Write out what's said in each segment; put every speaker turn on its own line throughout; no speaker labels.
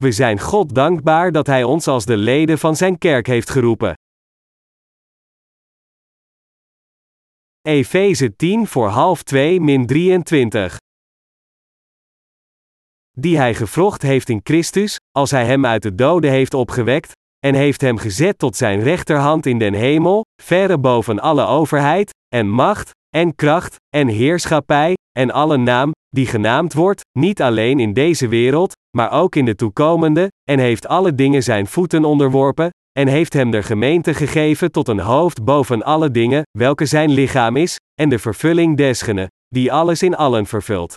we zijn God dankbaar dat Hij ons als de leden van Zijn kerk heeft geroepen. Efeze 10 voor half 2 min 23. Die Hij gevrocht heeft in Christus, als Hij Hem uit de doden heeft opgewekt, en heeft Hem gezet tot Zijn rechterhand in den hemel, verre boven alle overheid, en macht, en kracht, en heerschappij, en alle naam, die genaamd wordt, niet alleen in deze wereld, maar ook in de toekomende, en heeft alle dingen zijn voeten onderworpen, en heeft hem de gemeente gegeven tot een hoofd boven alle dingen, welke zijn lichaam is, en de vervulling desgene, die alles in allen vervult.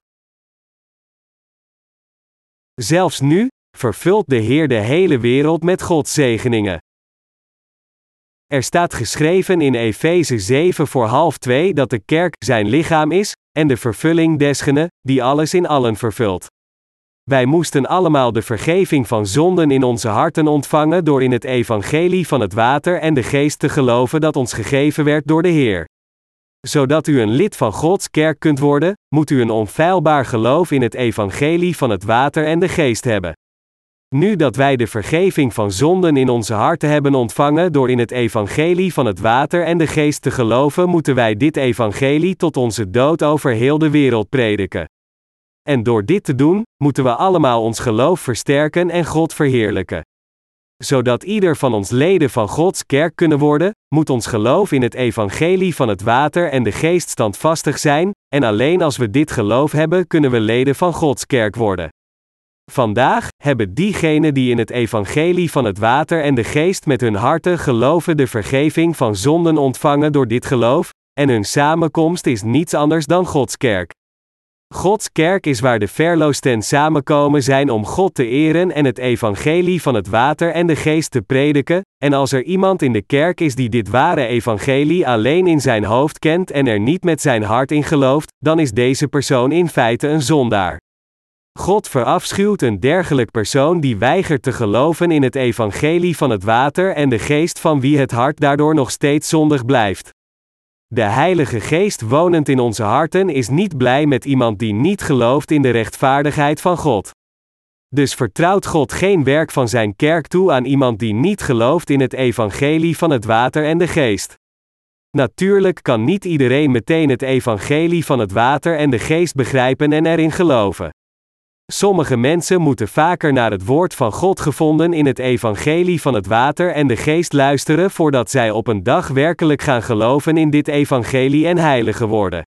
Zelfs nu, vervult de Heer de hele wereld met Gods zegeningen. Er staat geschreven in Efeze 7 voor half 2 dat de kerk zijn lichaam is, en de vervulling desgene, die alles in allen vervult. Wij moesten allemaal de vergeving van zonden in onze harten ontvangen door in het evangelie van het water en de geest te geloven dat ons gegeven werd door de Heer. Zodat u een lid van Gods kerk kunt worden, moet u een onfeilbaar geloof in het evangelie van het water en de geest hebben. Nu dat wij de vergeving van zonden in onze harten hebben ontvangen door in het evangelie van het water en de geest te geloven, moeten wij dit evangelie tot onze dood over heel de wereld prediken. En door dit te doen, moeten we allemaal ons geloof versterken en God verheerlijken. Zodat ieder van ons leden van Gods kerk kunnen worden, moet ons geloof in het evangelie van het water en de geest standvastig zijn, en alleen als we dit geloof hebben, kunnen we leden van Gods kerk worden. Vandaag hebben diegenen die in het evangelie van het water en de geest met hun harten geloven de vergeving van zonden ontvangen door dit geloof, en hun samenkomst is niets anders dan Gods kerk. Gods kerk is waar de verloosten samenkomen zijn om God te eren en het evangelie van het water en de geest te prediken, en als er iemand in de kerk is die dit ware evangelie alleen in zijn hoofd kent en er niet met zijn hart in gelooft, dan is deze persoon in feite een zondaar. God verafschuwt een dergelijk persoon die weigert te geloven in het evangelie van het water en de geest van wie het hart daardoor nog steeds zondig blijft. De Heilige Geest wonend in onze harten is niet blij met iemand die niet gelooft in de rechtvaardigheid van God. Dus vertrouwt God geen werk van zijn kerk toe aan iemand die niet gelooft in het evangelie van het water en de geest. Natuurlijk kan niet iedereen meteen het evangelie van het water en de geest begrijpen en erin geloven. Sommige mensen moeten vaker naar het woord van God gevonden in het evangelie van het water en de geest luisteren voordat zij op een dag werkelijk gaan geloven in dit evangelie en heilige worden.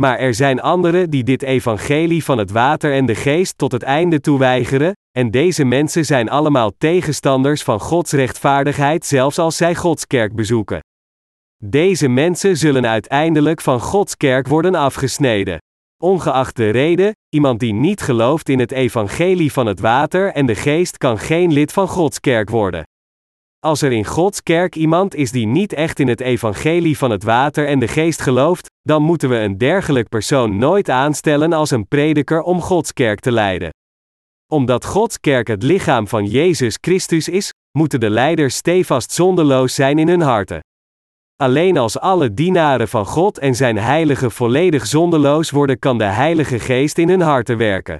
Maar er zijn anderen die dit evangelie van het water en de geest tot het einde toe weigeren, en deze mensen zijn allemaal tegenstanders van Gods rechtvaardigheid zelfs als zij Gods kerk bezoeken. Deze mensen zullen uiteindelijk van Gods kerk worden afgesneden. Ongeacht de reden, iemand die niet gelooft in het evangelie van het water en de geest kan geen lid van Gods kerk worden. Als er in Gods kerk iemand is die niet echt in het evangelie van het water en de geest gelooft, dan moeten we een dergelijk persoon nooit aanstellen als een prediker om Gods kerk te leiden. Omdat Gods kerk het lichaam van Jezus Christus is, moeten de leiders stevast zonderloos zijn in hun harten. Alleen als alle dienaren van God en zijn heilige volledig zonderloos worden, kan de Heilige Geest in hun harten werken.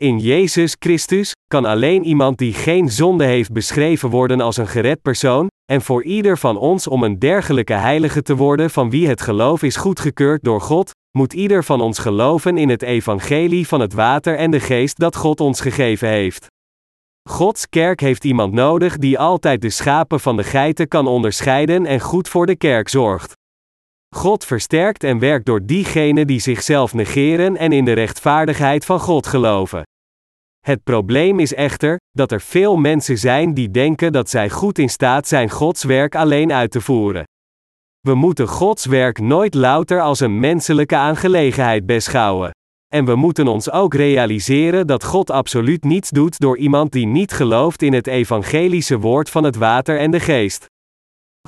In Jezus Christus kan alleen iemand die geen zonde heeft beschreven worden als een gered persoon, en voor ieder van ons om een dergelijke heilige te worden van wie het geloof is goedgekeurd door God, moet ieder van ons geloven in het evangelie van het water en de geest dat God ons gegeven heeft. Gods kerk heeft iemand nodig die altijd de schapen van de geiten kan onderscheiden en goed voor de kerk zorgt. God versterkt en werkt door diegenen die zichzelf negeren en in de rechtvaardigheid van God geloven. Het probleem is echter dat er veel mensen zijn die denken dat zij goed in staat zijn Gods werk alleen uit te voeren. We moeten Gods werk nooit louter als een menselijke aangelegenheid beschouwen. En we moeten ons ook realiseren dat God absoluut niets doet door iemand die niet gelooft in het evangelische woord van het water en de geest.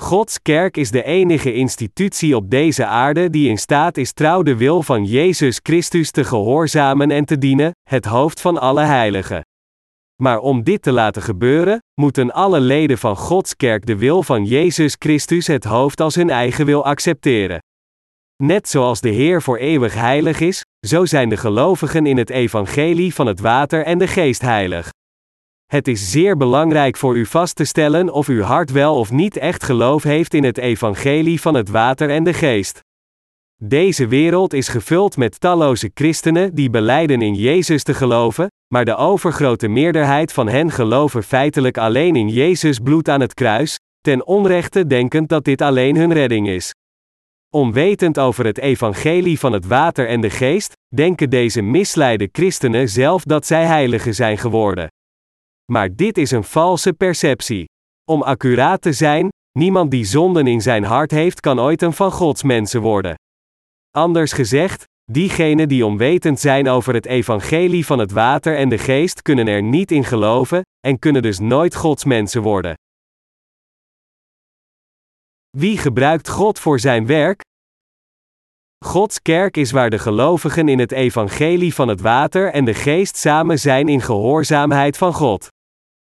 Gods kerk is de enige institutie op deze aarde die in staat is trouw de wil van Jezus Christus te gehoorzamen en te dienen, het hoofd van alle heiligen. Maar om dit te laten gebeuren, moeten alle leden van Gods kerk de wil van Jezus Christus het hoofd als hun eigen wil accepteren. Net zoals de Heer voor eeuwig heilig is, zo zijn de gelovigen in het evangelie van het water en de geest heilig. Het is zeer belangrijk voor u vast te stellen of uw hart wel of niet echt geloof heeft in het evangelie van het water en de geest. Deze wereld is gevuld met talloze christenen die beleiden in Jezus te geloven, maar de overgrote meerderheid van hen geloven feitelijk alleen in Jezus bloed aan het kruis, ten onrechte denkend dat dit alleen hun redding is. Onwetend over het evangelie van het water en de geest, denken deze misleide christenen zelf dat zij heiligen zijn geworden. Maar dit is een valse perceptie. Om accuraat te zijn, niemand die zonden in zijn hart heeft kan ooit een van Gods mensen worden. Anders gezegd, diegenen die onwetend zijn over het evangelie van het water en de geest kunnen er niet in geloven, en kunnen dus nooit Gods mensen worden. Wie gebruikt God voor zijn werk? Gods kerk is waar de gelovigen in het evangelie van het water en de geest samen zijn in gehoorzaamheid van God.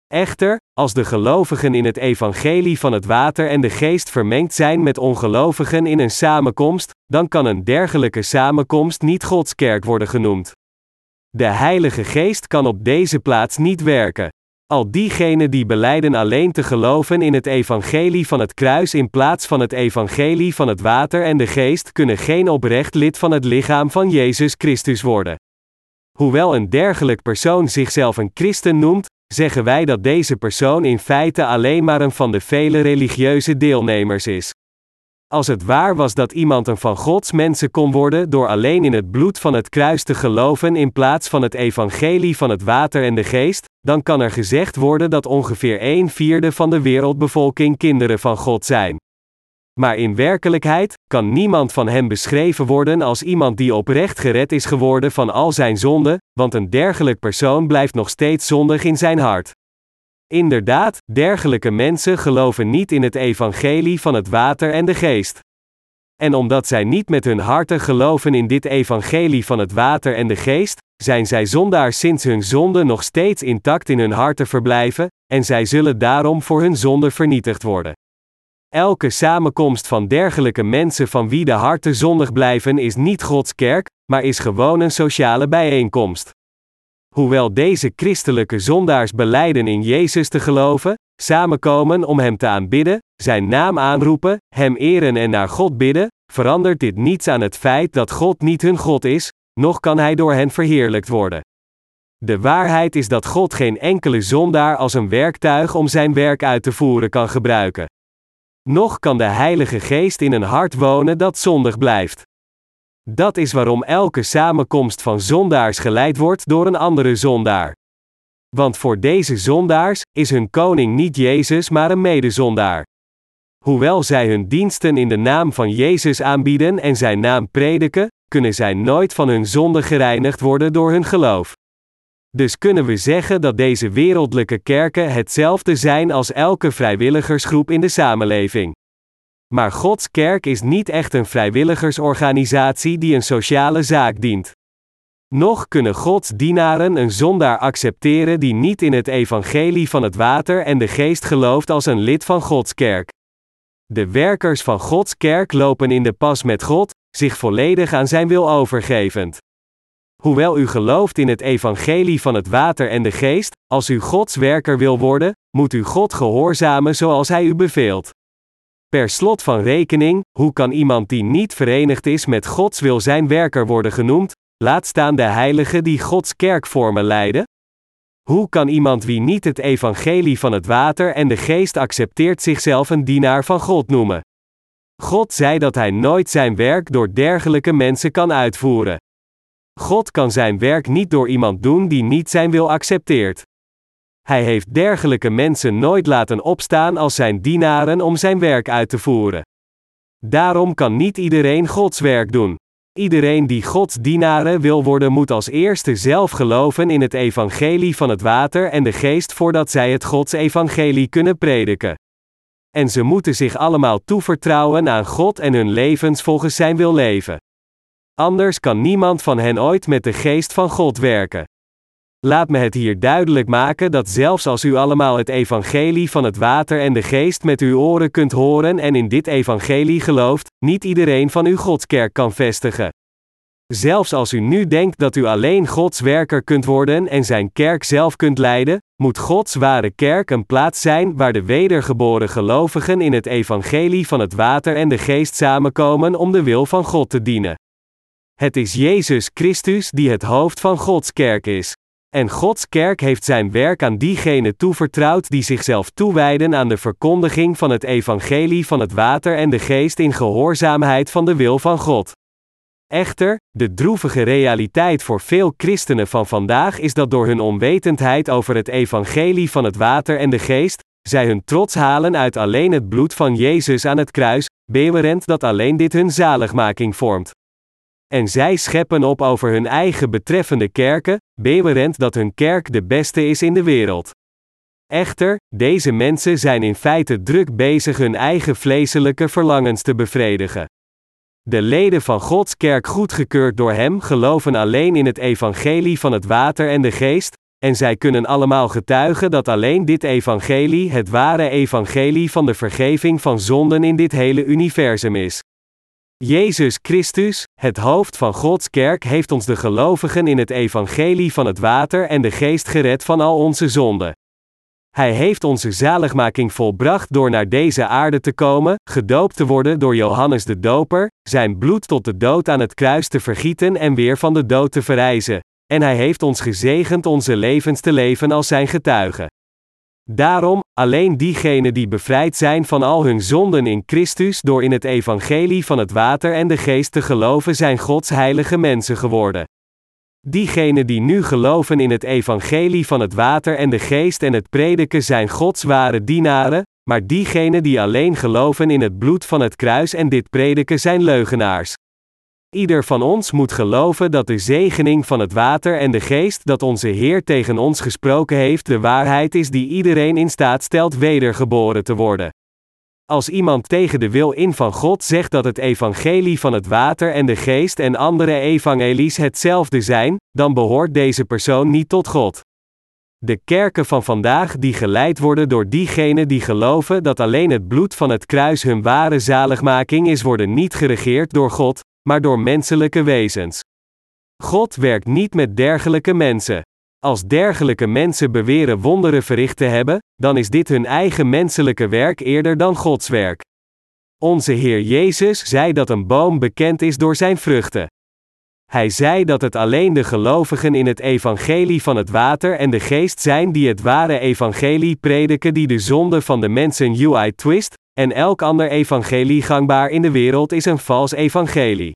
Echter, als de gelovigen in het evangelie van het water en de geest vermengd zijn met ongelovigen in een samenkomst, dan kan een dergelijke samenkomst niet Gods kerk worden genoemd. De Heilige Geest kan op deze plaats niet werken. Al diegenen die beleiden alleen te geloven in het evangelie van het kruis in plaats van het evangelie van het water en de geest kunnen geen oprecht lid van het lichaam van Jezus Christus worden. Hoewel een dergelijk persoon zichzelf een christen noemt, zeggen wij dat deze persoon in feite alleen maar een van de vele religieuze deelnemers is. Als het waar was dat iemand een van Gods mensen kon worden door alleen in het bloed van het kruis te geloven in plaats van het evangelie van het water en de geest, dan kan er gezegd worden dat ongeveer een vierde van de wereldbevolking kinderen van God zijn. Maar in werkelijkheid kan niemand van hen beschreven worden als iemand die oprecht gered is geworden van al zijn zonden, want een dergelijk persoon blijft nog steeds zondig in zijn hart. Inderdaad, dergelijke mensen geloven niet in het evangelie van het water en de geest. En omdat zij niet met hun harten geloven in dit evangelie van het water en de geest, zijn zij zondaars sinds hun zonde nog steeds intact in hun harten verblijven, en zij zullen daarom voor hun zonde vernietigd worden. Elke samenkomst van dergelijke mensen van wie de harten zondig blijven is niet Gods kerk, maar is gewoon een sociale bijeenkomst. Hoewel deze christelijke zondaars beleiden in Jezus te geloven, samenkomen om Hem te aanbidden, Zijn naam aanroepen, Hem eren en naar God bidden, verandert dit niets aan het feit dat God niet hun God is, noch kan Hij door hen verheerlijkt worden. De waarheid is dat God geen enkele zondaar als een werktuig om zijn werk uit te voeren kan gebruiken. Nog kan de Heilige Geest in een hart wonen dat zondig blijft. Dat is waarom elke samenkomst van zondaars geleid wordt door een andere zondaar. Want voor deze zondaars is hun koning niet Jezus, maar een medezondaar. Hoewel zij hun diensten in de naam van Jezus aanbieden en zijn naam prediken, kunnen zij nooit van hun zonde gereinigd worden door hun geloof. Dus kunnen we zeggen dat deze wereldlijke kerken hetzelfde zijn als elke vrijwilligersgroep in de samenleving. Maar Gods kerk is niet echt een vrijwilligersorganisatie die een sociale zaak dient. Nog kunnen Gods dienaren een zondaar accepteren die niet in het evangelie van het water en de geest gelooft als een lid van Gods kerk. De werkers van Gods kerk lopen in de pas met God, zich volledig aan zijn wil overgevend. Hoewel u gelooft in het evangelie van het water en de geest, als u Gods werker wil worden, moet u God gehoorzamen zoals Hij u beveelt. Per slot van rekening, hoe kan iemand die niet verenigd is met Gods wil zijn werker worden genoemd, laat staan de heiligen die Gods kerkvormen leiden? Hoe kan iemand wie niet het evangelie van het water en de geest accepteert zichzelf een dienaar van God noemen? God zei dat hij nooit zijn werk door dergelijke mensen kan uitvoeren. God kan zijn werk niet door iemand doen die niet zijn wil accepteert. Hij heeft dergelijke mensen nooit laten opstaan als zijn dienaren om zijn werk uit te voeren. Daarom kan niet iedereen Gods werk doen. Iedereen die Gods dienaren wil worden, moet als eerste zelf geloven in het evangelie van het water en de geest voordat zij het Gods evangelie kunnen prediken. En ze moeten zich allemaal toevertrouwen aan God en hun levens volgens zijn wil leven. Anders kan niemand van hen ooit met de geest van God werken. Laat me het hier duidelijk maken dat zelfs als u allemaal het evangelie van het water en de geest met uw oren kunt horen en in dit evangelie gelooft, niet iedereen van uw Godskerk kan vestigen. Zelfs als u nu denkt dat u alleen Gods werker kunt worden en zijn kerk zelf kunt leiden, moet Gods ware kerk een plaats zijn waar de wedergeboren gelovigen in het evangelie van het water en de geest samenkomen om de wil van God te dienen. Het is Jezus Christus die het hoofd van Gods kerk is. En Gods kerk heeft zijn werk aan diegenen toevertrouwd die zichzelf toewijden aan de verkondiging van het evangelie van het water en de geest in gehoorzaamheid van de wil van God. Echter, de droevige realiteit voor veel christenen van vandaag is dat door hun onwetendheid over het evangelie van het water en de geest, zij hun trots halen uit alleen het bloed van Jezus aan het kruis, bewerend dat alleen dit hun zaligmaking vormt. En zij scheppen op over hun eigen betreffende kerken, bewerend dat hun kerk de beste is in de wereld. Echter, deze mensen zijn in feite druk bezig hun eigen vleeselijke verlangens te bevredigen. De leden van Gods kerk goedgekeurd door Hem geloven alleen in het evangelie van het water en de geest, en zij kunnen allemaal getuigen dat alleen dit evangelie het ware evangelie van de vergeving van zonden in dit hele universum is. Jezus Christus, het hoofd van Gods kerk, heeft ons de gelovigen in het evangelie van het water en de geest gered van al onze zonden. Hij heeft onze zaligmaking volbracht door naar deze aarde te komen, gedoopt te worden door Johannes de Doper, zijn bloed tot de dood aan het kruis te vergieten en weer van de dood te verrijzen. En hij heeft ons gezegend onze levens te leven als zijn getuigen. Daarom, alleen diegenen die bevrijd zijn van al hun zonden in Christus door in het evangelie van het water en de geest te geloven zijn Gods heilige mensen geworden. Diegenen die nu geloven in het evangelie van het water en de geest en het prediken zijn Gods ware dienaren, maar diegenen die alleen geloven in het bloed van het kruis en dit prediken zijn leugenaars. Ieder van ons moet geloven dat de zegening van het water en de geest dat onze Heer tegen ons gesproken heeft de waarheid is die iedereen in staat stelt wedergeboren te worden. Als iemand tegen de wil in van God zegt dat het evangelie van het water en de geest en andere evangelies hetzelfde zijn, dan behoort deze persoon niet tot God. De kerken van vandaag die geleid worden door diegenen die geloven dat alleen het bloed van het kruis hun ware zaligmaking is, worden niet geregeerd door God, maar door menselijke wezens. God werkt niet met dergelijke mensen. Als dergelijke mensen beweren wonderen verricht te hebben, dan is dit hun eigen menselijke werk eerder dan Gods werk. Onze Heer Jezus zei dat een boom bekend is door zijn vruchten. Hij zei dat het alleen de gelovigen in het evangelie van het water en de geest zijn die het ware evangelie prediken die de zonde van de mensen UI twist, en elk ander evangelie gangbaar in de wereld is een vals evangelie.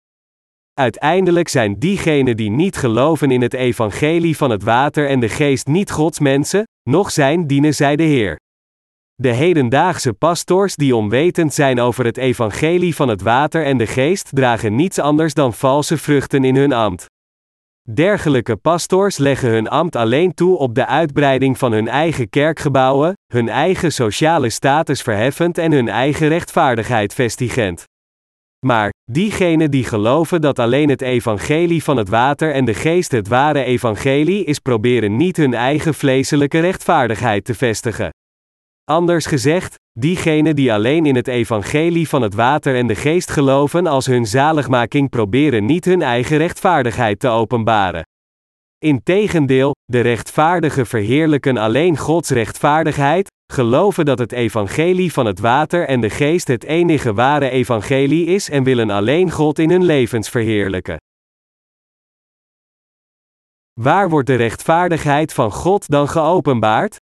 Uiteindelijk zijn diegenen die niet geloven in het evangelie van het water en de geest niet Gods mensen, nog zijn dienen zij de Heer. De hedendaagse pastors die onwetend zijn over het evangelie van het water en de geest dragen niets anders dan valse vruchten in hun ambt. Dergelijke pastors leggen hun ambt alleen toe op de uitbreiding van hun eigen kerkgebouwen, hun eigen sociale status verheffend en hun eigen rechtvaardigheid vestigend. Maar, diegenen die geloven dat alleen het evangelie van het water en de geest het ware evangelie is, proberen niet hun eigen vleeselijke rechtvaardigheid te vestigen. Anders gezegd, diegenen die alleen in het evangelie van het water en de geest geloven als hun zaligmaking proberen niet hun eigen rechtvaardigheid te openbaren. Integendeel, de rechtvaardigen verheerlijken alleen Gods rechtvaardigheid, geloven dat het evangelie van het water en de geest het enige ware evangelie is en willen alleen God in hun levens verheerlijken. Waar wordt de rechtvaardigheid van God dan geopenbaard?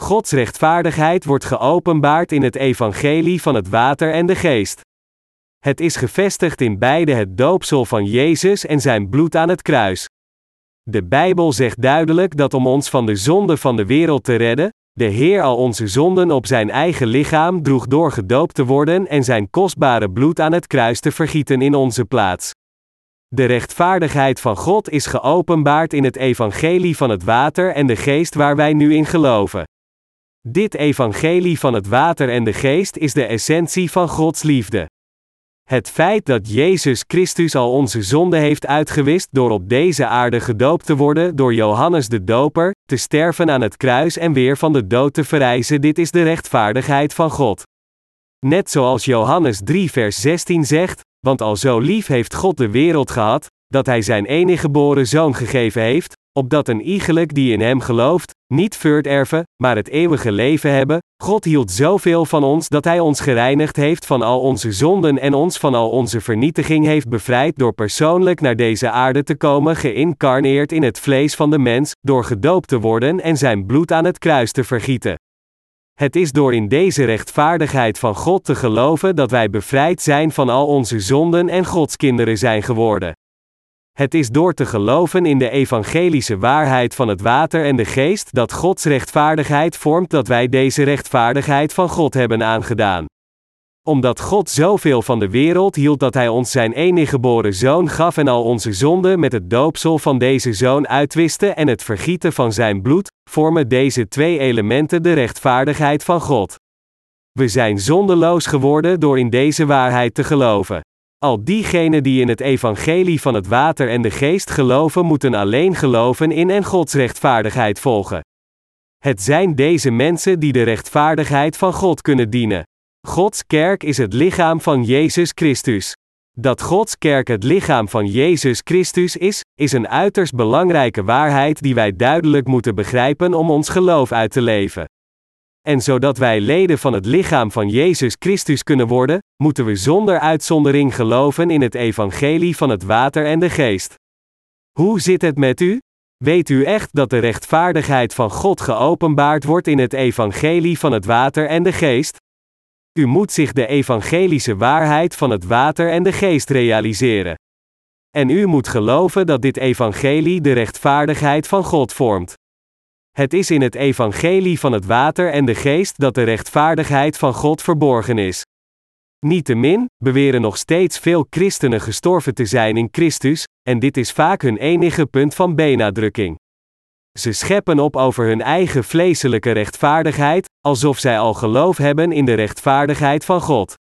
Gods rechtvaardigheid wordt geopenbaard in het evangelie van het water en de geest. Het is gevestigd in beide het doopsel van Jezus en zijn bloed aan het kruis. De Bijbel zegt duidelijk dat om ons van de zonde van de wereld te redden, de Heer al onze zonden op zijn eigen lichaam droeg door gedoopt te worden en zijn kostbare bloed aan het kruis te vergieten in onze plaats. De rechtvaardigheid van God is geopenbaard in het evangelie van het water en de geest waar wij nu in geloven. Dit evangelie van het water en de geest is de essentie van Gods liefde. Het feit dat Jezus Christus al onze zonde heeft uitgewist door op deze aarde gedoopt te worden door Johannes de Doper, te sterven aan het kruis en weer van de dood te verrijzen, dit is de rechtvaardigheid van God. Net zoals Johannes 3 vers 16 zegt, want al zo lief heeft God de wereld gehad, dat hij zijn enige geboren zoon gegeven heeft, opdat een iegelijk die in hem gelooft, niet verderven, maar het eeuwige leven hebben. God hield zoveel van ons dat hij ons gereinigd heeft van al onze zonden en ons van al onze vernietiging heeft bevrijd door persoonlijk naar deze aarde te komen, geïncarneerd in het vlees van de mens, door gedoopt te worden en zijn bloed aan het kruis te vergieten. Het is door in deze rechtvaardigheid van God te geloven dat wij bevrijd zijn van al onze zonden en Gods kinderen zijn geworden. Het is door te geloven in de evangelische waarheid van het water en de geest dat Gods rechtvaardigheid vormt dat wij deze rechtvaardigheid van God hebben aangedaan. Omdat God zoveel van de wereld hield dat Hij ons Zijn enige geboren Zoon gaf en al onze zonden met het doopsel van deze Zoon uitwiste en het vergieten van Zijn bloed, vormen deze twee elementen de rechtvaardigheid van God. We zijn zondeloos geworden door in deze waarheid te geloven. Al diegenen die in het evangelie van het water en de geest geloven, moeten alleen geloven in en Gods rechtvaardigheid volgen. Het zijn deze mensen die de rechtvaardigheid van God kunnen dienen. Gods kerk is het lichaam van Jezus Christus. Dat Gods kerk het lichaam van Jezus Christus is, is een uiterst belangrijke waarheid die wij duidelijk moeten begrijpen om ons geloof uit te leven. En zodat wij leden van het lichaam van Jezus Christus kunnen worden, moeten we zonder uitzondering geloven in het evangelie van het water en de geest. Hoe zit het met u? Weet u echt dat de rechtvaardigheid van God geopenbaard wordt in het evangelie van het water en de geest? U moet zich de evangelische waarheid van het water en de geest realiseren. En u moet geloven dat dit evangelie de rechtvaardigheid van God vormt. Het is in het evangelie van het water en de geest dat de rechtvaardigheid van God verborgen is. Niettemin, beweren nog steeds veel christenen gestorven te zijn in Christus, en dit is vaak hun enige punt van benadrukking. Ze scheppen op over hun eigen vleeselijke rechtvaardigheid, alsof zij al geloof hebben in de rechtvaardigheid van God.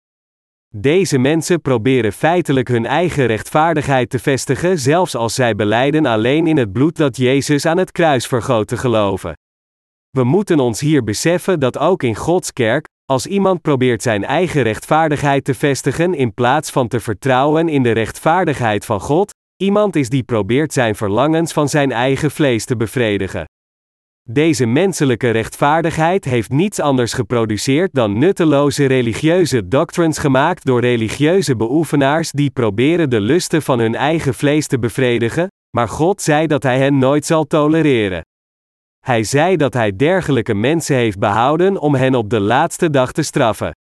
Deze mensen proberen feitelijk hun eigen rechtvaardigheid te vestigen, zelfs als zij beleiden alleen in het bloed dat Jezus aan het kruis vergoot te geloven. We moeten ons hier beseffen dat ook in Gods kerk, als iemand probeert zijn eigen rechtvaardigheid te vestigen in plaats van te vertrouwen in de rechtvaardigheid van God, iemand is die probeert zijn verlangens van zijn eigen vlees te bevredigen. Deze menselijke rechtvaardigheid heeft niets anders geproduceerd dan nutteloze religieuze doctrines gemaakt door religieuze beoefenaars die proberen de lusten van hun eigen vlees te bevredigen, maar God zei dat Hij hen nooit zal tolereren. Hij zei dat Hij dergelijke mensen heeft behouden om hen op de laatste dag te straffen.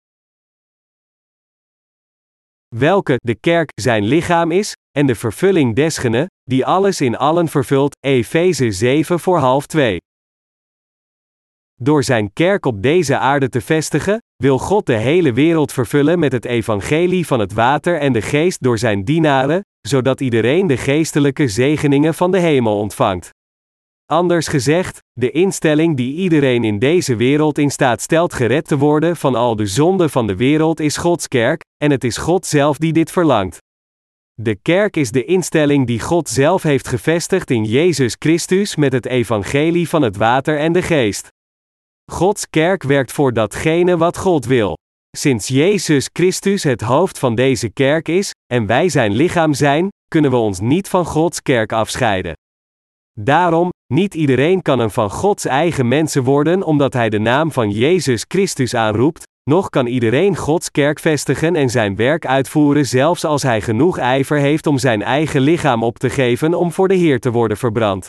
Welke de kerk zijn lichaam is, en de vervulling desgene, die alles in allen vervult, Efeze 7 voor half 2. Door zijn kerk op deze aarde te vestigen, wil God de hele wereld vervullen met het evangelie van het water en de geest door zijn dienaren, zodat iedereen de geestelijke zegeningen van de hemel ontvangt. Anders gezegd, de instelling die iedereen in deze wereld in staat stelt gered te worden van al de zonden van de wereld is Gods kerk, en het is God zelf die dit verlangt. De kerk is de instelling die God zelf heeft gevestigd in Jezus Christus met het evangelie van het water en de geest. Gods kerk werkt voor datgene wat God wil. Sinds Jezus Christus het hoofd van deze kerk is, en wij zijn lichaam zijn, kunnen we ons niet van Gods kerk afscheiden. Daarom, niet iedereen kan een van Gods eigen mensen worden omdat hij de naam van Jezus Christus aanroept, nog kan iedereen Gods kerk vestigen en zijn werk uitvoeren zelfs als hij genoeg ijver heeft om zijn eigen lichaam op te geven om voor de Heer te worden verbrand.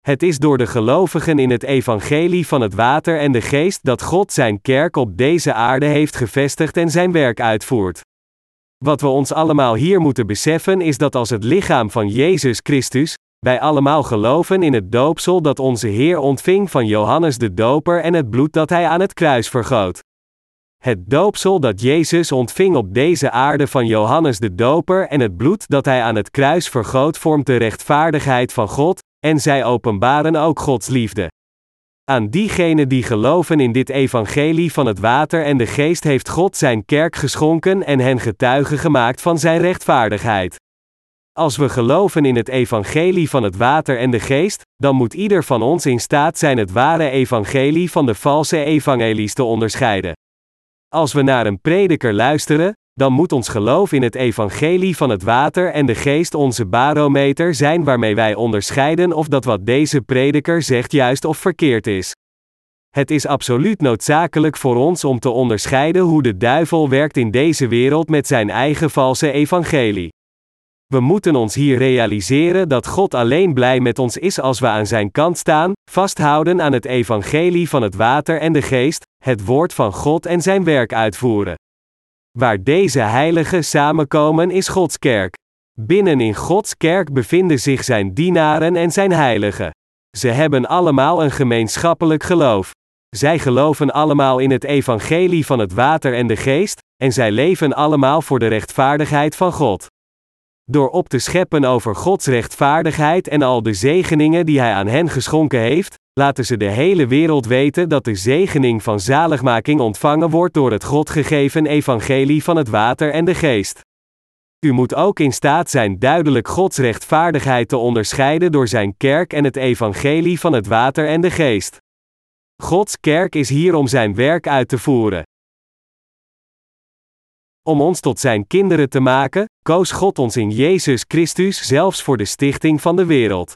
Het is door de gelovigen in het evangelie van het water en de geest dat God zijn kerk op deze aarde heeft gevestigd en zijn werk uitvoert. Wat we ons allemaal hier moeten beseffen is dat als het lichaam van Jezus Christus, wij allemaal geloven in het doopsel dat onze Heer ontving van Johannes de Doper en het bloed dat hij aan het kruis vergoot. Het doopsel dat Jezus ontving op deze aarde van Johannes de Doper en het bloed dat hij aan het kruis vergoot vormt de rechtvaardigheid van God, en zij openbaren ook Gods liefde. Aan diegenen die geloven in dit evangelie van het water en de geest heeft God zijn kerk geschonken en hen getuigen gemaakt van zijn rechtvaardigheid. Als we geloven in het evangelie van het water en de geest, dan moet ieder van ons in staat zijn het ware evangelie van de valse evangelies te onderscheiden. Als we naar een prediker luisteren, dan moet ons geloof in het evangelie van het water en de geest onze barometer zijn waarmee wij onderscheiden of dat wat deze prediker zegt juist of verkeerd is. Het is absoluut noodzakelijk voor ons om te onderscheiden hoe de duivel werkt in deze wereld met zijn eigen valse evangelie. We moeten ons hier realiseren dat God alleen blij met ons is als we aan zijn kant staan, vasthouden aan het evangelie van het water en de geest, het woord van God en zijn werk uitvoeren. Waar deze heiligen samenkomen is Gods kerk. Binnen in Gods kerk bevinden zich zijn dienaren en zijn heiligen. Ze hebben allemaal een gemeenschappelijk geloof. Zij geloven allemaal in het evangelie van het water en de geest, en zij leven allemaal voor de rechtvaardigheid van God. Door op te scheppen over Gods rechtvaardigheid en al de zegeningen die Hij aan hen geschonken heeft, laten ze de hele wereld weten dat de zegening van zaligmaking ontvangen wordt door het God gegeven evangelie van het water en de geest. U moet ook in staat zijn duidelijk Gods rechtvaardigheid te onderscheiden door Zijn kerk en het evangelie van het water en de geest. Gods kerk is hier om Zijn werk uit te voeren. Om ons tot Zijn kinderen te maken, koos God ons in Jezus Christus zelfs voor de stichting van de wereld.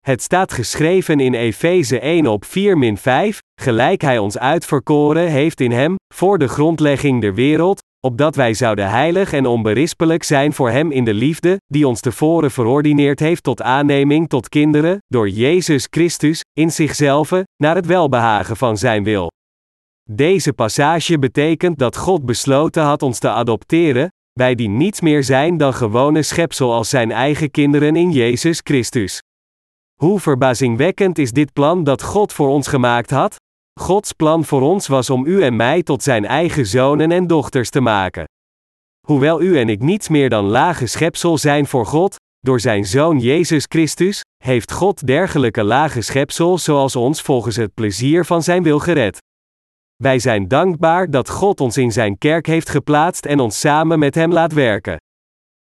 Het staat geschreven in Efeze 1 op 4 5, gelijk Hij ons uitverkoren heeft in Hem, voor de grondlegging der wereld, opdat wij zouden heilig en onberispelijk zijn voor Hem in de liefde, die ons tevoren verordineerd heeft tot aanneming tot kinderen, door Jezus Christus, in zichzelf, naar het welbehagen van Zijn wil. Deze passage betekent dat God besloten had ons te adopteren, wij die niets meer zijn dan gewone schepsel als Zijn eigen kinderen in Jezus Christus. Hoe verbazingwekkend is dit plan dat God voor ons gemaakt had? Gods plan voor ons was om u en mij tot zijn eigen zonen en dochters te maken. Hoewel u en ik niets meer dan lage schepsel zijn voor God, door zijn zoon Jezus Christus, heeft God dergelijke lage schepsel zoals ons volgens het plezier van zijn wil gered. Wij zijn dankbaar dat God ons in zijn kerk heeft geplaatst en ons samen met hem laat werken.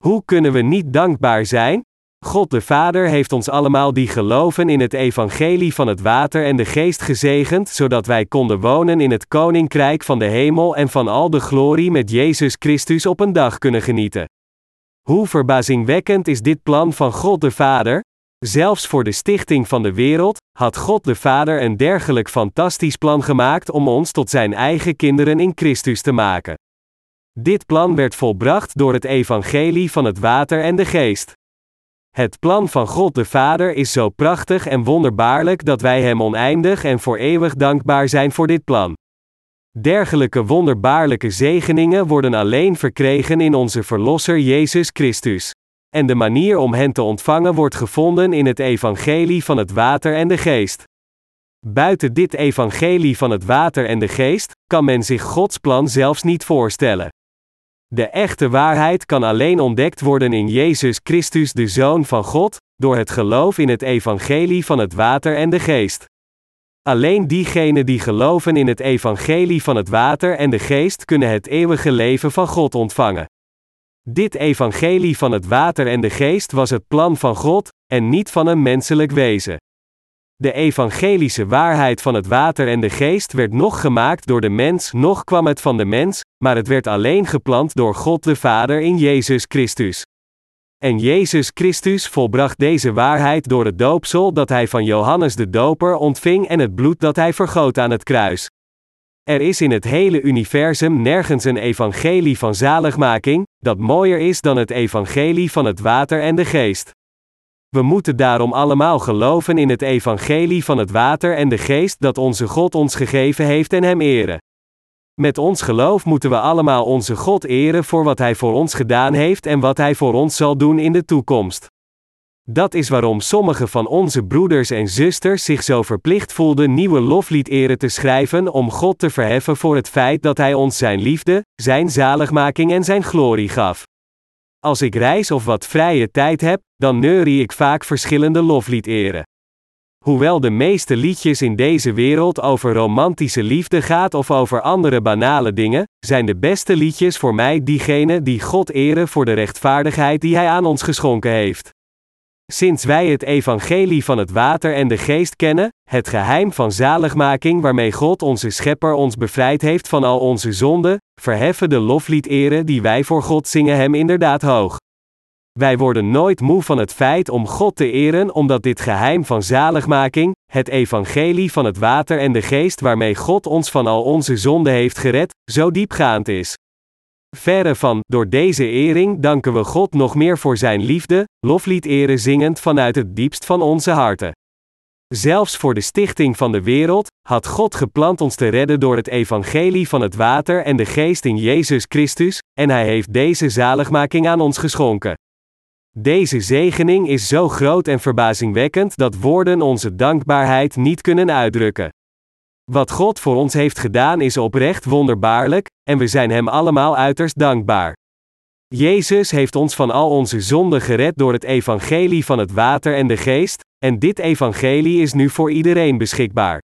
Hoe kunnen we niet dankbaar zijn? God de Vader heeft ons allemaal die geloven in het evangelie van het water en de geest gezegend, zodat wij konden wonen in het koninkrijk van de hemel en van al de glorie met Jezus Christus op een dag kunnen genieten. Hoe verbazingwekkend is dit plan van God de Vader? Zelfs voor de stichting van de wereld had God de Vader een dergelijk fantastisch plan gemaakt om ons tot zijn eigen kinderen in Christus te maken. Dit plan werd volbracht door het evangelie van het water en de geest. Het plan van God de Vader is zo prachtig en wonderbaarlijk dat wij Hem oneindig en voor eeuwig dankbaar zijn voor dit plan. Dergelijke wonderbaarlijke zegeningen worden alleen verkregen in onze Verlosser Jezus Christus. En de manier om hen te ontvangen wordt gevonden in het evangelie van het water en de geest. Buiten dit evangelie van het water en de geest, kan men zich Gods plan zelfs niet voorstellen. De echte waarheid kan alleen ontdekt worden in Jezus Christus, de Zoon van God, door het geloof in het evangelie van het water en de geest. Alleen diegenen die geloven in het evangelie van het water en de geest kunnen het eeuwige leven van God ontvangen. Dit evangelie van het water en de geest was het plan van God, en niet van een menselijk wezen. De evangelische waarheid van het water en de geest werd nog gemaakt door de mens, nog kwam het van de mens, maar het werd alleen geplant door God de Vader in Jezus Christus. En Jezus Christus volbracht deze waarheid door het doopsel dat hij van Johannes de Doper ontving en het bloed dat hij vergoot aan het kruis. Er is in het hele universum nergens een evangelie van zaligmaking, dat mooier is dan het evangelie van het water en de geest. We moeten daarom allemaal geloven in het evangelie van het water en de geest dat onze God ons gegeven heeft en Hem eren. Met ons geloof moeten we allemaal onze God eren voor wat Hij voor ons gedaan heeft en wat Hij voor ons zal doen in de toekomst. Dat is waarom sommige van onze broeders en zusters zich zo verplicht voelden nieuwe lofliederen te schrijven om God te verheffen voor het feit dat Hij ons Zijn liefde, Zijn zaligmaking en Zijn glorie gaf. Als ik reis of wat vrije tijd heb, dan neurie ik vaak verschillende lofliederen. Hoewel de meeste liedjes in deze wereld over romantische liefde gaat of over andere banale dingen, zijn de beste liedjes voor mij diegenen die God eren voor de rechtvaardigheid die Hij aan ons geschonken heeft. Sinds wij het evangelie van het water en de geest kennen, het geheim van zaligmaking waarmee God onze Schepper ons bevrijd heeft van al onze zonden, verheffen de lofliederen die wij voor God zingen Hem inderdaad hoog. Wij worden nooit moe van het feit om God te eren, omdat dit geheim van zaligmaking, het evangelie van het water en de geest waarmee God ons van al onze zonden heeft gered, zo diepgaand is. Verre van, door deze ering danken we God nog meer voor Zijn liefde, loflied eren zingend vanuit het diepst van onze harten. Zelfs voor de stichting van de wereld, had God gepland ons te redden door het evangelie van het water en de geest in Jezus Christus, en Hij heeft deze zaligmaking aan ons geschonken. Deze zegening is zo groot en verbazingwekkend dat woorden onze dankbaarheid niet kunnen uitdrukken. Wat God voor ons heeft gedaan is oprecht wonderbaarlijk, en we zijn Hem allemaal uiterst dankbaar. Jezus heeft ons van al onze zonden gered door het evangelie van het water en de geest, en dit evangelie is nu voor iedereen beschikbaar.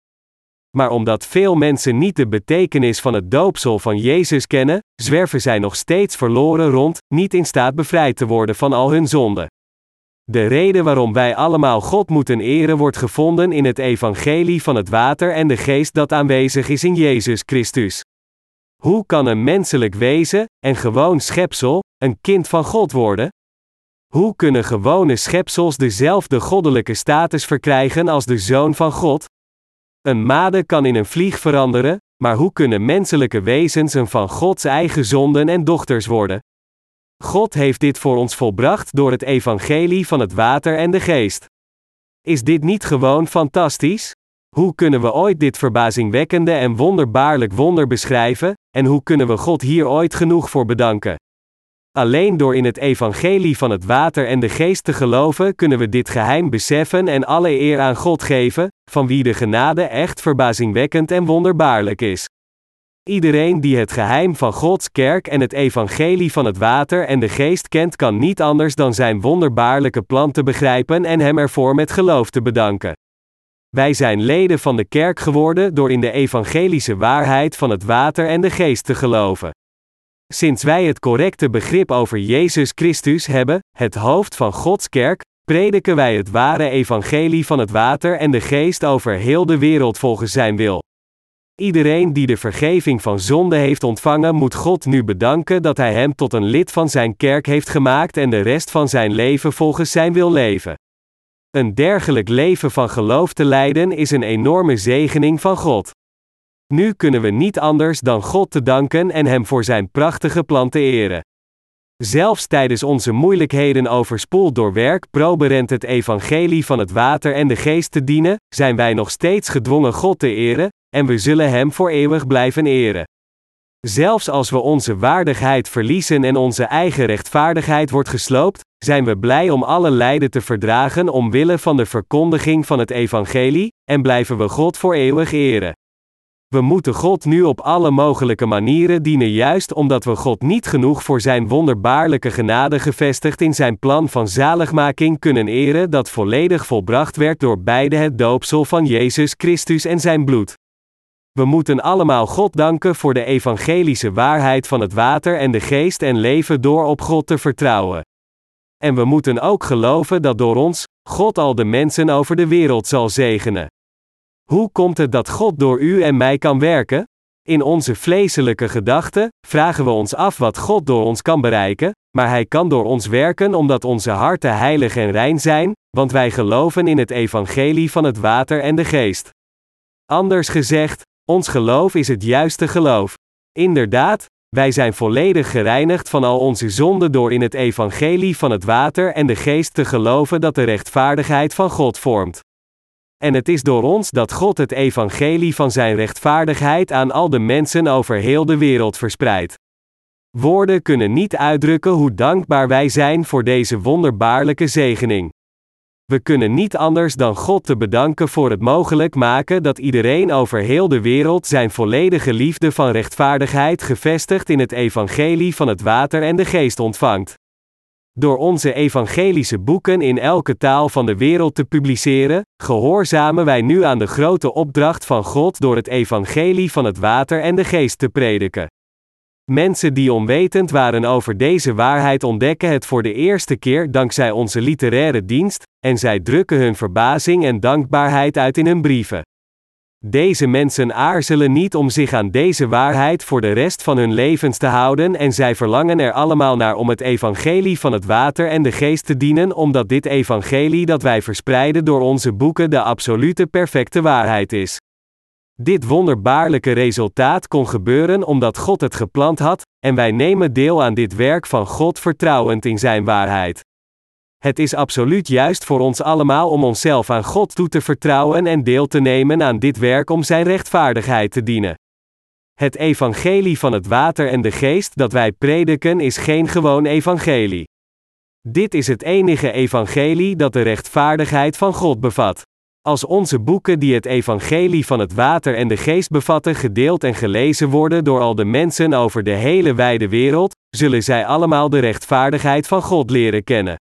Maar omdat veel mensen niet de betekenis van het doopsel van Jezus kennen, zwerven zij nog steeds verloren rond, niet in staat bevrijd te worden van al hun zonden. De reden waarom wij allemaal God moeten eren wordt gevonden in het evangelie van het water en de geest dat aanwezig is in Jezus Christus. Hoe kan een menselijk wezen, en gewoon schepsel, een kind van God worden? Hoe kunnen gewone schepsels dezelfde goddelijke status verkrijgen als de zoon van God? Een made kan in een vlieg veranderen, maar hoe kunnen menselijke wezens een van Gods eigen zonden en dochters worden? God heeft dit voor ons volbracht door het evangelie van het water en de geest. Is dit niet gewoon fantastisch? Hoe kunnen we ooit dit verbazingwekkende en wonderbaarlijk wonder beschrijven, en hoe kunnen we God hier ooit genoeg voor bedanken? Alleen door in het evangelie van het water en de geest te geloven kunnen we dit geheim beseffen en alle eer aan God geven, van wie de genade echt verbazingwekkend en wonderbaarlijk is. Iedereen die het geheim van Gods kerk en het evangelie van het water en de geest kent, kan niet anders dan zijn wonderbaarlijke plan te begrijpen en hem ervoor met geloof te bedanken. Wij zijn leden van de kerk geworden door in de evangelische waarheid van het water en de geest te geloven. Sinds wij het correcte begrip over Jezus Christus hebben, het hoofd van Gods kerk, prediken wij het ware evangelie van het water en de geest over heel de wereld volgens zijn wil. Iedereen die de vergeving van zonde heeft ontvangen, moet God nu bedanken dat Hij hem tot een lid van zijn kerk heeft gemaakt en de rest van zijn leven volgens zijn wil leven. Een dergelijk leven van geloof te leiden is een enorme zegening van God. Nu kunnen we niet anders dan God te danken en Hem voor Zijn prachtige plan te eren. Zelfs tijdens onze moeilijkheden overspoeld door werk, proberend het evangelie van het water en de geest te dienen, zijn wij nog steeds gedwongen God te eren, en we zullen Hem voor eeuwig blijven eren. Zelfs als we onze waardigheid verliezen en onze eigen rechtvaardigheid wordt gesloopt, zijn we blij om alle lijden te verdragen omwille van de verkondiging van het evangelie, en blijven we God voor eeuwig eren. We moeten God nu op alle mogelijke manieren dienen, juist omdat we God niet genoeg voor Zijn wonderbaarlijke genade gevestigd in Zijn plan van zaligmaking kunnen eren, dat volledig volbracht werd door beide het doopsel van Jezus Christus en Zijn bloed. We moeten allemaal God danken voor de evangelische waarheid van het water en de geest en leven door op God te vertrouwen. En we moeten ook geloven dat door ons, God al de mensen over de wereld zal zegenen. Hoe komt het dat God door u en mij kan werken? In onze vleeselijke gedachten vragen we ons af wat God door ons kan bereiken, maar Hij kan door ons werken omdat onze harten heilig en rein zijn, want wij geloven in het evangelie van het water en de geest. Anders gezegd, ons geloof is het juiste geloof. Inderdaad, wij zijn volledig gereinigd van al onze zonden door in het evangelie van het water en de geest te geloven dat de rechtvaardigheid van God vormt. En het is door ons dat God het evangelie van zijn rechtvaardigheid aan al de mensen over heel de wereld verspreidt. Woorden kunnen niet uitdrukken hoe dankbaar wij zijn voor deze wonderbaarlijke zegening. We kunnen niet anders dan God te bedanken voor het mogelijk maken dat iedereen over heel de wereld zijn volledige liefde van rechtvaardigheid gevestigd in het evangelie van het water en de geest ontvangt. Door onze evangelische boeken in elke taal van de wereld te publiceren, gehoorzamen wij nu aan de grote opdracht van God door het evangelie van het water en de geest te prediken. Mensen die onwetend waren over deze waarheid ontdekken het voor de eerste keer dankzij onze literaire dienst, en zij drukken hun verbazing en dankbaarheid uit in hun brieven. Deze mensen aarzelen niet om zich aan deze waarheid voor de rest van hun levens te houden en zij verlangen er allemaal naar om het evangelie van het water en de geest te dienen, omdat dit evangelie dat wij verspreiden door onze boeken de absolute perfecte waarheid is. Dit wonderbaarlijke resultaat kon gebeuren omdat God het gepland had, en wij nemen deel aan dit werk van God vertrouwend in Zijn waarheid. Het is absoluut juist voor ons allemaal om onszelf aan God toe te vertrouwen en deel te nemen aan dit werk om Zijn rechtvaardigheid te dienen. Het evangelie van het water en de geest dat wij prediken is geen gewoon evangelie. Dit is het enige evangelie dat de rechtvaardigheid van God bevat. Als onze boeken die het evangelie van het water en de geest bevatten gedeeld en gelezen worden door al de mensen over de hele wijde wereld, zullen zij allemaal de rechtvaardigheid van God leren kennen.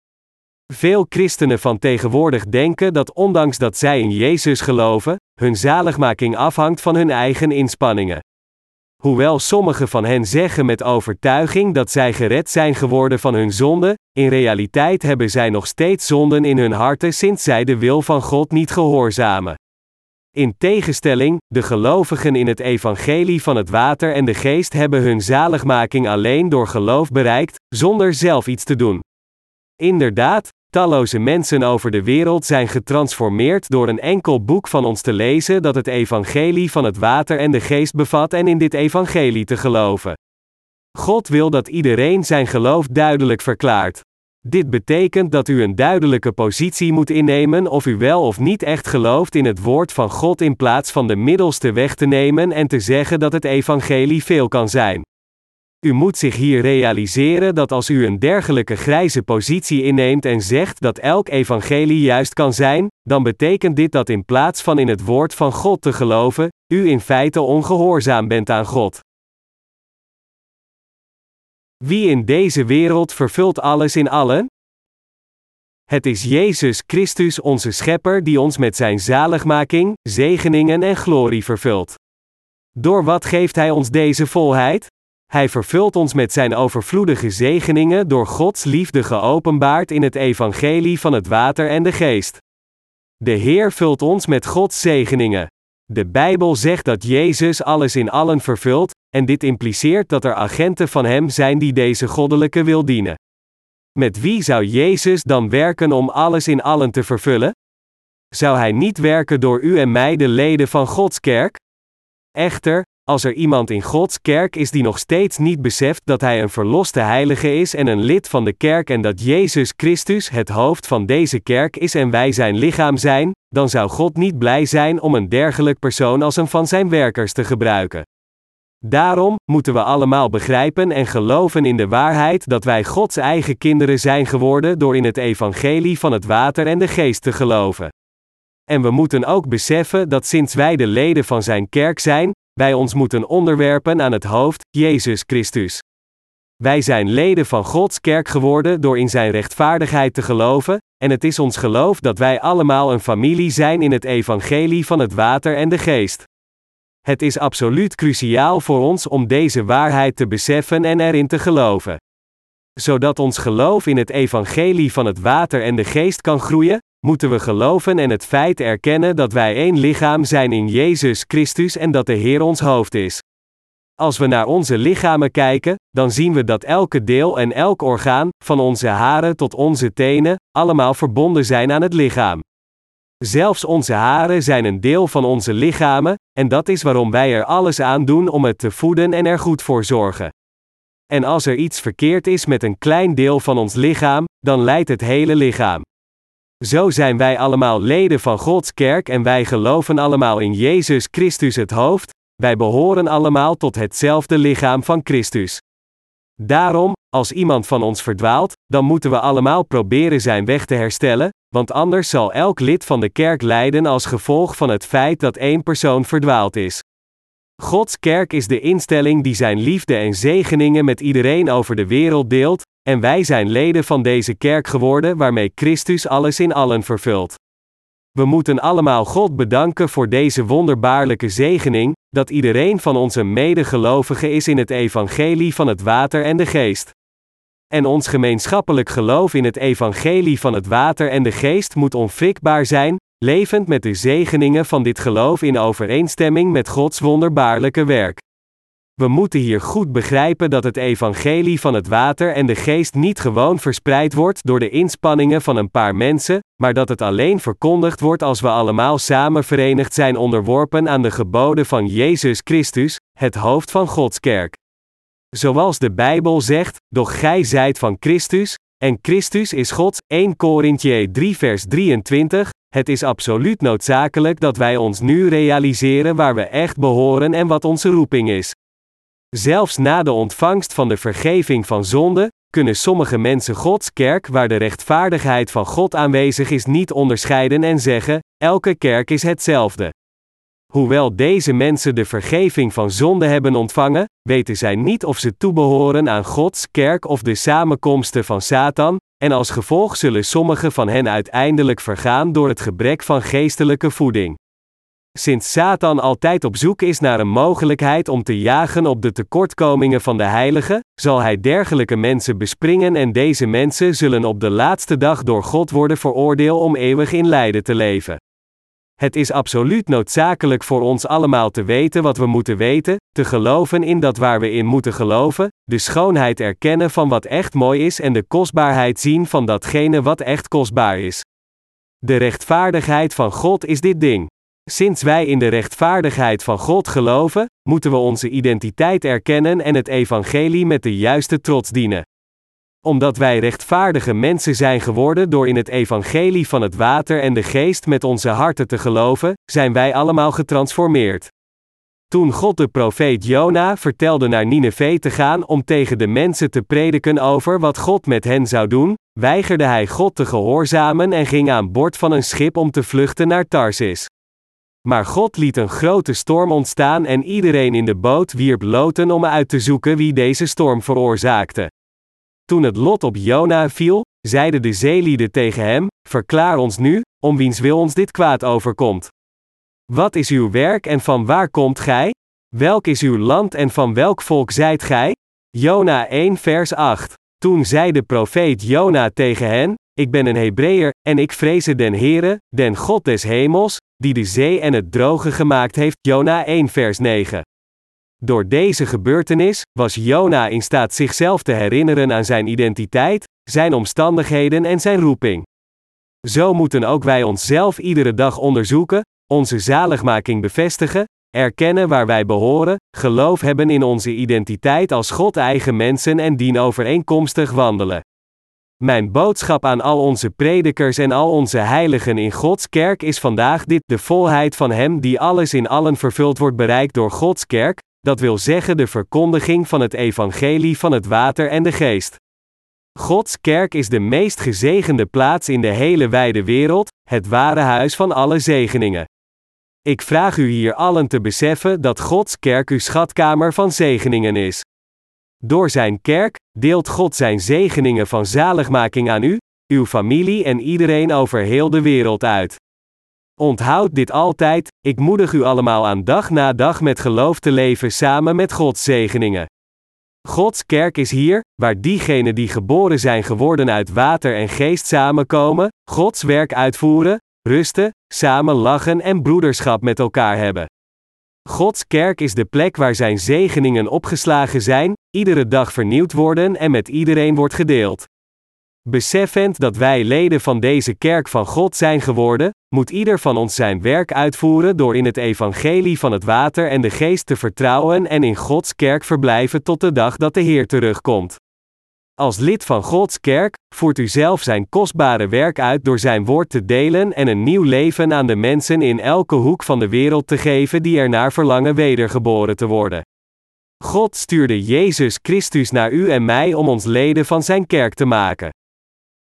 Veel christenen van tegenwoordig denken dat ondanks dat zij in Jezus geloven, hun zaligmaking afhangt van hun eigen inspanningen. Hoewel sommigen van hen zeggen met overtuiging dat zij gered zijn geworden van hun zonde, in realiteit hebben zij nog steeds zonden in hun harten sinds zij de wil van God niet gehoorzamen. In tegenstelling, de gelovigen in het evangelie van het water en de geest hebben hun zaligmaking alleen door geloof bereikt, zonder zelf iets te doen. Inderdaad, talloze mensen over de wereld zijn getransformeerd door een enkel boek van ons te lezen dat het evangelie van het water en de geest bevat en in dit evangelie te geloven. God wil dat iedereen zijn geloof duidelijk verklaart. Dit betekent dat u een duidelijke positie moet innemen of u wel of niet echt gelooft in het woord van God in plaats van de middelste weg te nemen en te zeggen dat het evangelie veel kan zijn. U moet zich hier realiseren dat als u een dergelijke grijze positie inneemt en zegt dat elk evangelie juist kan zijn, dan betekent dit dat in plaats van in het woord van God te geloven, u in feite ongehoorzaam bent aan God. Wie in deze wereld vervult alles in allen? Het is Jezus Christus onze Schepper die ons met zijn zaligmaking, zegeningen en glorie vervult. Door wat geeft Hij ons deze volheid? Hij vervult ons met zijn overvloedige zegeningen door Gods liefde geopenbaard in het evangelie van het water en de geest. De Heer vult ons met Gods zegeningen. De Bijbel zegt dat Jezus alles in allen vervult, en dit impliceert dat er agenten van Hem zijn die deze goddelijke wil dienen. Met wie zou Jezus dan werken om alles in allen te vervullen? Zou Hij niet werken door u en mij, de leden van Gods kerk? Echter, als er iemand in Gods kerk is die nog steeds niet beseft dat hij een verloste heilige is en een lid van de kerk en dat Jezus Christus het hoofd van deze kerk is en wij zijn lichaam zijn, dan zou God niet blij zijn om een dergelijk persoon als een van zijn werkers te gebruiken. Daarom moeten we allemaal begrijpen en geloven in de waarheid dat wij Gods eigen kinderen zijn geworden door in het evangelie van het water en de geest te geloven. En we moeten ook beseffen dat sinds wij de leden van zijn kerk zijn, wij ons moeten onderwerpen aan het hoofd, Jezus Christus. Wij zijn leden van Gods kerk geworden door in Zijn rechtvaardigheid te geloven, en het is ons geloof dat wij allemaal een familie zijn in het evangelie van het water en de geest. Het is absoluut cruciaal voor ons om deze waarheid te beseffen en erin te geloven. Zodat ons geloof in het evangelie van het water en de geest kan groeien, moeten we geloven en het feit erkennen dat wij één lichaam zijn in Jezus Christus en dat de Heer ons hoofd is. Als we naar onze lichamen kijken, dan zien we dat elke deel en elk orgaan, van onze haren tot onze tenen, allemaal verbonden zijn aan het lichaam. Zelfs onze haren zijn een deel van onze lichamen, en dat is waarom wij er alles aan doen om het te voeden en er goed voor zorgen. En als er iets verkeerd is met een klein deel van ons lichaam, dan leidt het hele lichaam. Zo zijn wij allemaal leden van Gods kerk en wij geloven allemaal in Jezus Christus het hoofd, wij behoren allemaal tot hetzelfde lichaam van Christus. Daarom, als iemand van ons verdwaalt, dan moeten we allemaal proberen zijn weg te herstellen, want anders zal elk lid van de kerk lijden als gevolg van het feit dat één persoon verdwaald is. Gods kerk is de instelling die zijn liefde en zegeningen met iedereen over de wereld deelt, en wij zijn leden van deze kerk geworden waarmee Christus alles in allen vervult. We moeten allemaal God bedanken voor deze wonderbaarlijke zegening, dat iedereen van ons een medegelovige is in het evangelie van het water en de geest. En ons gemeenschappelijk geloof in het evangelie van het water en de geest moet onwrikbaar zijn, levend met de zegeningen van dit geloof in overeenstemming met Gods wonderbaarlijke werk. We moeten hier goed begrijpen dat het evangelie van het water en de geest niet gewoon verspreid wordt door de inspanningen van een paar mensen, maar dat het alleen verkondigd wordt als we allemaal samen verenigd zijn onderworpen aan de geboden van Jezus Christus, het hoofd van Gods kerk. Zoals de Bijbel zegt, doch gij zijt van Christus, en Christus is Gods, 1 Korintje 3 vers 23, het is absoluut noodzakelijk dat wij ons nu realiseren waar we echt behoren en wat onze roeping is. Zelfs na de ontvangst van de vergeving van zonde, kunnen sommige mensen Gods kerk waar de rechtvaardigheid van God aanwezig is niet onderscheiden en zeggen: elke kerk is hetzelfde. Hoewel deze mensen de vergeving van zonde hebben ontvangen, weten zij niet of ze toebehoren aan Gods kerk of de samenkomsten van Satan, en als gevolg zullen sommige van hen uiteindelijk vergaan door het gebrek van geestelijke voeding. Sinds Satan altijd op zoek is naar een mogelijkheid om te jagen op de tekortkomingen van de heiligen, zal hij dergelijke mensen bespringen en deze mensen zullen op de laatste dag door God worden veroordeeld om eeuwig in lijden te leven. Het is absoluut noodzakelijk voor ons allemaal te weten wat we moeten weten, te geloven in dat waar we in moeten geloven, de schoonheid erkennen van wat echt mooi is en de kostbaarheid zien van datgene wat echt kostbaar is. De rechtvaardigheid van God is dit ding. Sinds wij in de rechtvaardigheid van God geloven, moeten we onze identiteit erkennen en het evangelie met de juiste trots dienen. Omdat wij rechtvaardige mensen zijn geworden door in het evangelie van het water en de geest met onze harten te geloven, zijn wij allemaal getransformeerd. Toen God de profeet Jona vertelde naar Nineveh te gaan om tegen de mensen te prediken over wat God met hen zou doen, weigerde hij God te gehoorzamen en ging aan boord van een schip om te vluchten naar Tarsis. Maar God liet een grote storm ontstaan en iedereen in de boot wierp loten om uit te zoeken wie deze storm veroorzaakte. Toen het lot op Jona viel, zeiden de zeelieden tegen hem: Verklaar ons nu, om wiens wil ons dit kwaad overkomt. Wat is uw werk en van waar komt gij? Welk is uw land en van welk volk zijt gij? Jona 1 vers 8. Toen zei de profeet Jona tegen hen: Ik ben een Hebreeër, en ik vreze den Heere, den God des hemels, die de zee en het droge gemaakt heeft, Jona 1 vers 9. Door deze gebeurtenis was Jona in staat zichzelf te herinneren aan zijn identiteit, zijn omstandigheden en zijn roeping. Zo moeten ook wij onszelf iedere dag onderzoeken, onze zaligmaking bevestigen, erkennen waar wij behoren, geloof hebben in onze identiteit als God eigen mensen en dien overeenkomstig wandelen. Mijn boodschap aan al onze predikers en al onze heiligen in Gods kerk is vandaag dit: de volheid van Hem die alles in allen vervuld wordt bereikt door Gods kerk, dat wil zeggen de verkondiging van het evangelie van het water en de geest. Gods kerk is de meest gezegende plaats in de hele wijde wereld, het ware huis van alle zegeningen. Ik vraag u hier allen te beseffen dat Gods kerk uw schatkamer van zegeningen is. Door zijn kerk deelt God zijn zegeningen van zaligmaking aan u, uw familie en iedereen over heel de wereld uit. Onthoud dit altijd, ik moedig u allemaal aan dag na dag met geloof te leven samen met Gods zegeningen. Gods kerk is hier, waar diegenen die geboren zijn geworden uit water en geest samenkomen, Gods werk uitvoeren, rusten, samen lachen en broederschap met elkaar hebben. Gods kerk is de plek waar zijn zegeningen opgeslagen zijn, iedere dag vernieuwd worden en met iedereen wordt gedeeld. Beseffend dat wij leden van deze kerk van God zijn geworden, moet ieder van ons zijn werk uitvoeren door in het evangelie van het water en de geest te vertrouwen en in Gods kerk verblijven tot de dag dat de Heer terugkomt. Als lid van Gods kerk, voert u zelf zijn kostbare werk uit door zijn woord te delen en een nieuw leven aan de mensen in elke hoek van de wereld te geven die er naar verlangen wedergeboren te worden. God stuurde Jezus Christus naar u en mij om ons leden van zijn kerk te maken.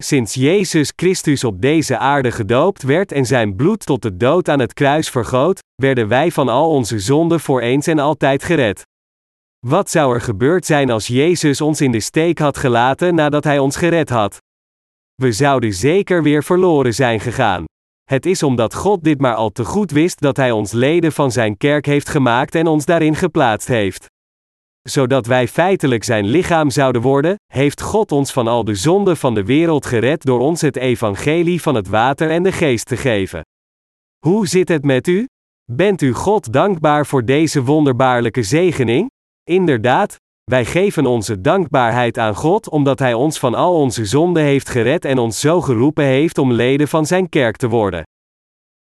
Sinds Jezus Christus op deze aarde gedoopt werd en zijn bloed tot de dood aan het kruis vergoot, werden wij van al onze zonden voor eens en altijd gered. Wat zou er gebeurd zijn als Jezus ons in de steek had gelaten nadat Hij ons gered had? We zouden zeker weer verloren zijn gegaan. Het is omdat God dit maar al te goed wist dat Hij ons leden van Zijn kerk heeft gemaakt en ons daarin geplaatst heeft. Zodat wij feitelijk Zijn lichaam zouden worden, heeft God ons van al de zonden van de wereld gered door ons het evangelie van het water en de geest te geven. Hoe zit het met u? Bent u God dankbaar voor deze wonderbaarlijke zegening? Inderdaad, wij geven onze dankbaarheid aan God omdat Hij ons van al onze zonden heeft gered en ons zo geroepen heeft om leden van Zijn kerk te worden.